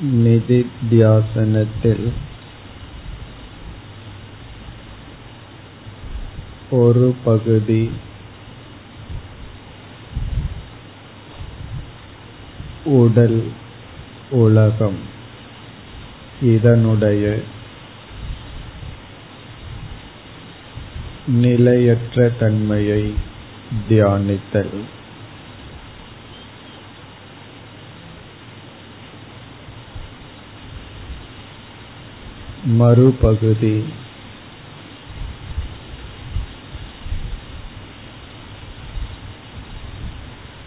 நிதித்தியாசனத்தில் ஒரு பகுதி உடல் உலகம் இதனுடைய நிலையற்ற தன்மையை தியானித்தல் மறுபகுதி.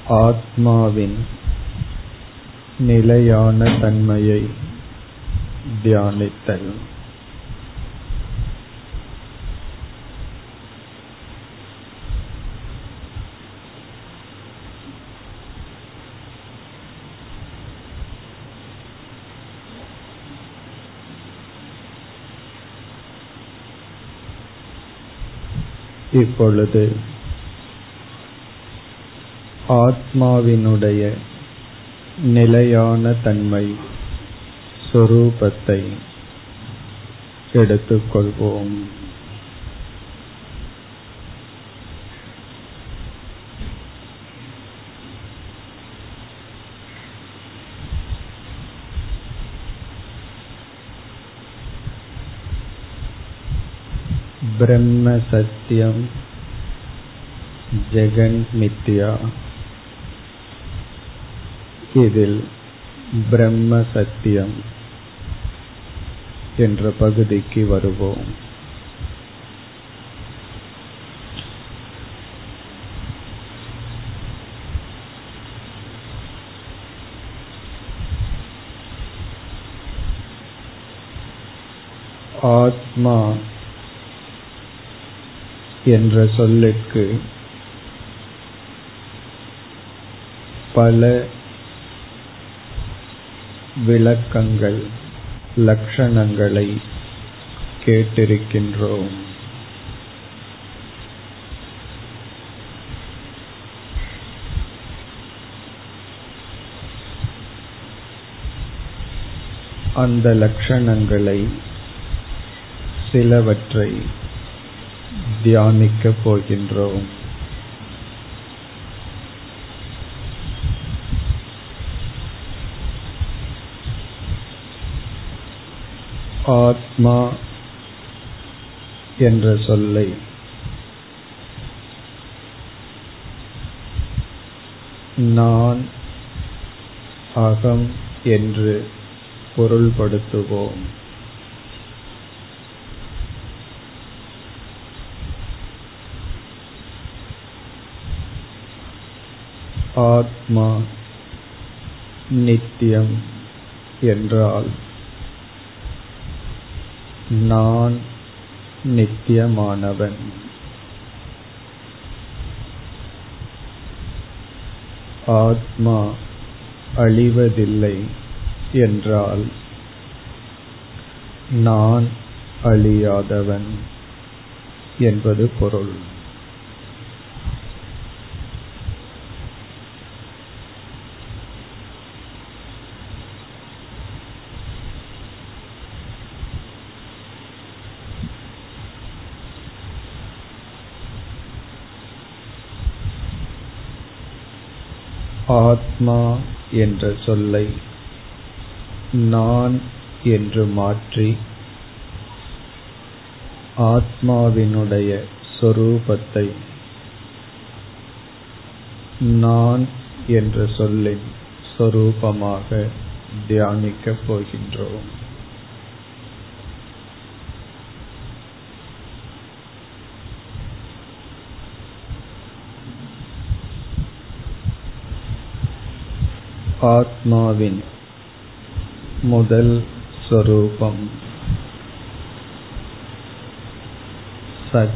ஆத்மாவின் நிலையான தன்மையை தியானித்தல். இப்பொழுது ஆத்மாவினுடைய நிலையான தன்மை சொரூபத்தை எடுத்துக்கொள்வோம். ब्रह्म सत्यं ஜெகன்மித்யா இதில் பிரம்ம சத்தியம் என்ற பகுதிக்கு வருவோம் ஆத்மா என்ற சொல்லுக்கு பல விளக்கங்கள் லட்சணங்களை கேட்டிருக்கின்றோம். அந்த லட்சணங்களை சிலவற்றை தியானிக்கப் போகின்றோம். ஆத்மா என்ற சொல்லை நான் அகம் என்று பொருள்படுத்துவோம். ஆத்மா நித்தியம் என்றால் நான் நித்தியமானவன் ஆத்மா அழிவதில்லை என்றால் நான் அழியாதவன் என்பது பொருள். ஆத்மா என்ற சொல்லை நான் என்று மாற்றி ஆத்மாவினுடைய சொரூபத்தை நான் என்ற சொல்லின் சொரூபமாக தியானிக்கப் போகின்றோம். ஆத்மாவின் முதல் சொரூபம். சத்.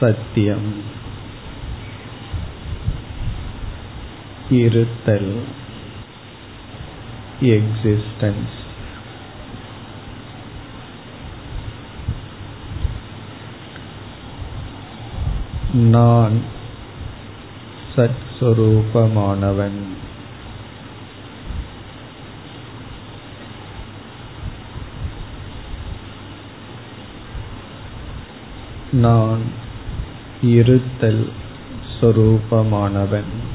சத்தியம். இருத்தல். எக்ஸிஸ்டன்ஸ். நான் சத் நான் இருத்தல் சொரூபமானவன்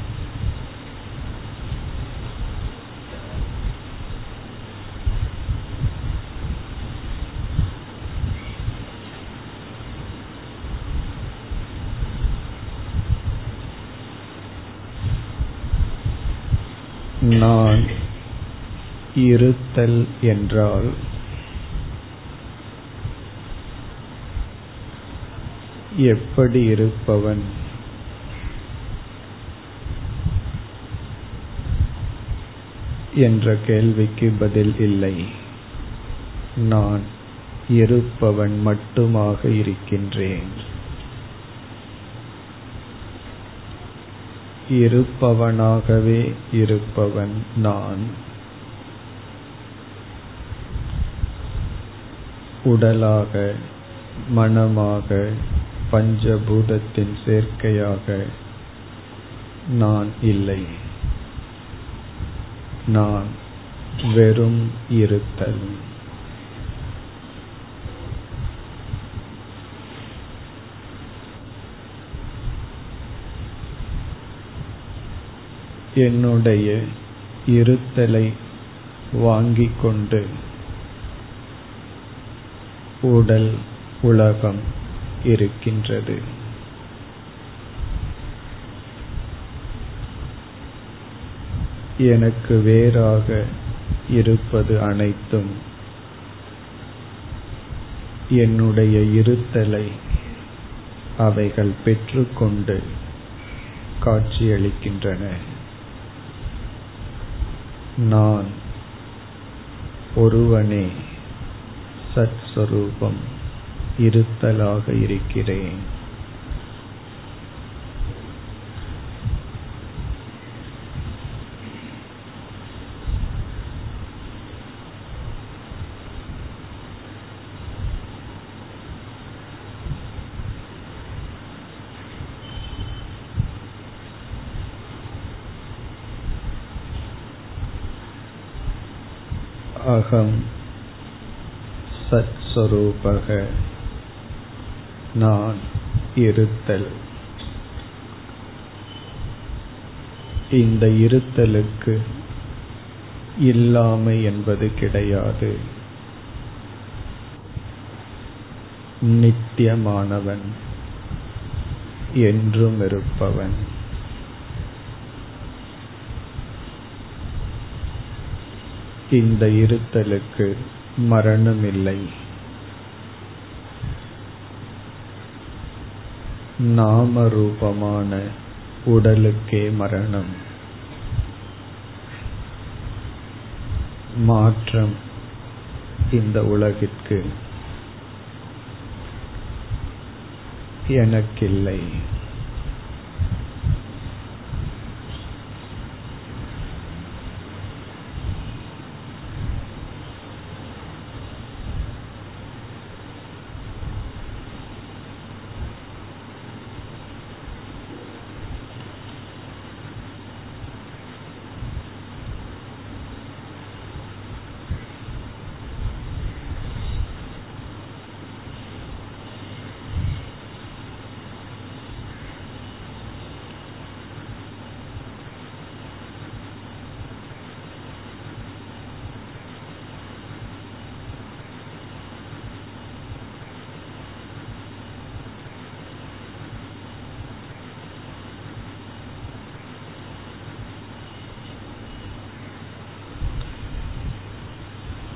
நான் இருத்தல் என்றால்? எப்படி இருப்பவன்? என்ற கேள்விக்கு பதில் இல்லை. நான் இருப்பவன் மட்டுமாக இருக்கின்றேன். இருப்பவனாகவே இருப்பவன் நான். உடலாக மனமாக பஞ்சபூதத்தின் சேர்க்கையாக நான் இல்லை. நான் வெறும் இருத்தல். என்னுடைய இருத்தலை வாங்கிக் கொண்டு உடல் உலகம் இருக்கின்றது. எனக்கு வேறாக இருப்பது அனைத்தும் என்னுடைய இருத்தலை அவைகள் பெற்றுக்கொண்டு காட்சியளிக்கின்றன. நான் ஒருவனே சத்ஸ்வரூபம் இருத்தலாக இருக்கிறேன். அகம் சத்ஸ்வரூபக நான் இருத்தல். இந்த இருத்தலுக்கு இல்லாமை என்பது கிடையாது. நித்தியமானவன் என்றும் இருப்பவன். இந்த இருத்தலுக்கு மரணமில்லை. நாம ரூபமான உடலுக்கே மரணம். மாற்றம் இந்த உலகிற்கு எனக்கில்லை.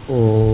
ओ